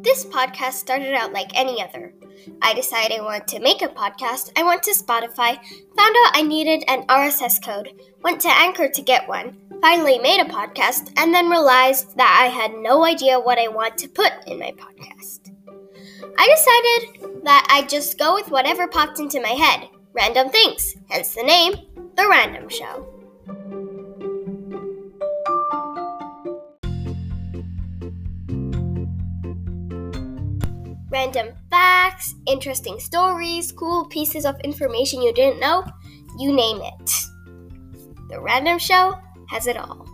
This podcast started out like any other. I decided I wanted to make a podcast. I went to Spotify, found out I needed an RSS code, went to Anchor to get one, finally made a podcast, and then realized that I had no idea what I want to put in my podcast. I decided that I'd just go with whatever popped into my head random things, hence the name, The Random Show. Random facts, interesting stories, cool pieces of information you didn't know, you name it. The Random Show has it all.